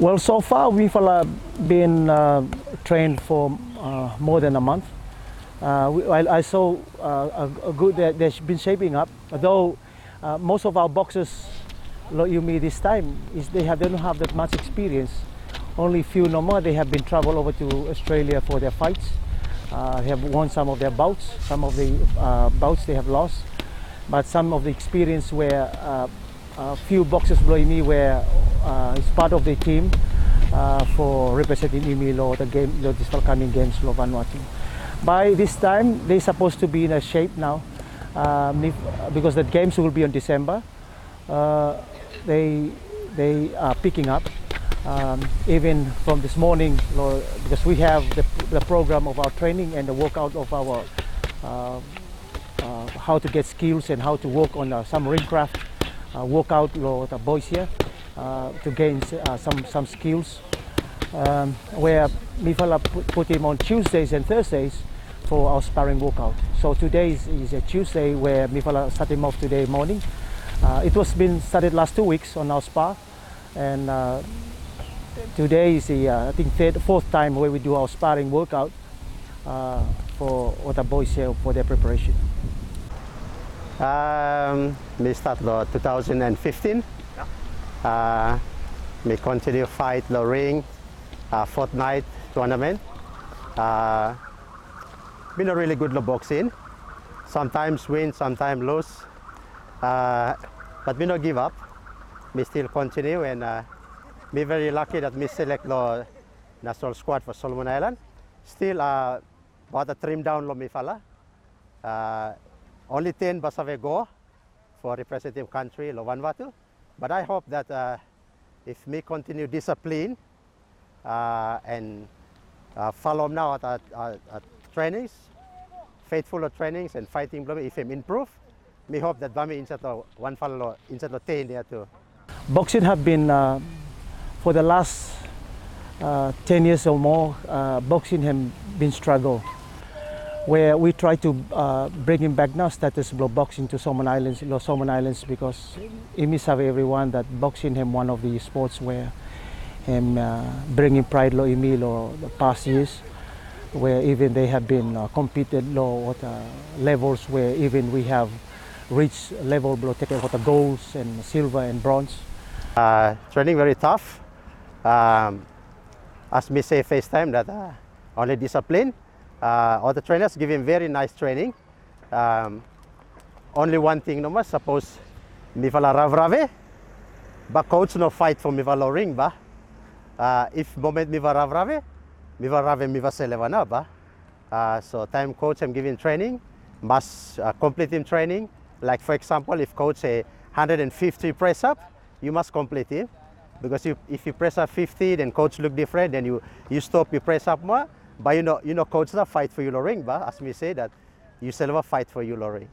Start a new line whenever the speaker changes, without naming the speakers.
Well, so far we've uh, been uh, trained for uh, more than a month. Uh, we, I, I saw uh, a, a good that they've been shaping up. Although uh, most of our boxers, like you me this time, is they have they don't have that much experience. Only few no more. They have been travel over to Australia for their fights. Uh, they have won some of their bouts. Some of the uh, bouts they have lost, but some of the experience where uh, a few boxers below me were uh, is part of the team uh, for representing Imilo the game the this coming games lo Vanuatu. By this time they're supposed to be in a shape now um, if, because the games will be in December. Uh, they they are picking up um, even from this morning because we have the, the program of our training and the workout of our uh, uh, how to get skills and how to work on uh, some ring craft uh, workout lo the boys here to gain uh, some some skills um, where Mifala put, him on Tuesdays and Thursdays for our sparring workout. So today is, is a Tuesday where Mifala started him off today morning. Uh, it was been started last two weeks on our spa and uh, today is the uh, I think third, fourth time where we do our sparring workout uh, for what the boys here for their preparation.
Um, me start the 2015. Uh, me continue fight the ring uh, fortnight tournament. Uh, been a really good boxing. Sometimes win, sometimes lose. Uh, but me not give up. Me still continue and uh, me very lucky that me select the national squad for Solomon Island. Still uh, a trim down lo me fala. Uh, only 10 Basave go for representative country, lo Vanuatu. But I hope that uh, if me continue discipline uh, and uh, follow now at, at, at, at trainings, faithful of trainings and fighting, blow, if I'm improve, me hope that Bami the one follow the 10 there too.
Boxing have been uh, for the last uh, 10 years or more, uh, boxing have been struggle. Where we try to uh, bring him back now, status blow boxing to Solomon Islands, Los Solomon Islands, because means have everyone that boxing him one of the sports where him uh, bringing pride lo Emil or the past years, where even they have been uh, competed low what uh, levels where even we have reached level below taking what the golds and silver and bronze.
Uh, training very tough. Um, as me say FaceTime that uh, only discipline. Uh, all the trainers give him very nice training. Um, only one thing no mas suppose mi fala rav rave, but coach no fight for mi fala ring ba. Uh, if moment mi va rav rave, mi va rave mi. Uh, so time coach I'm giving training, must uh, complete him training. Like for example, if coach say 150 press up, you must complete it. Because you, if you press up 50, then coach look different, then you, you stop, you press up more. But you know, you know coach na fight for you lo ring ba, as me say that, you still have a fight for you lo ring.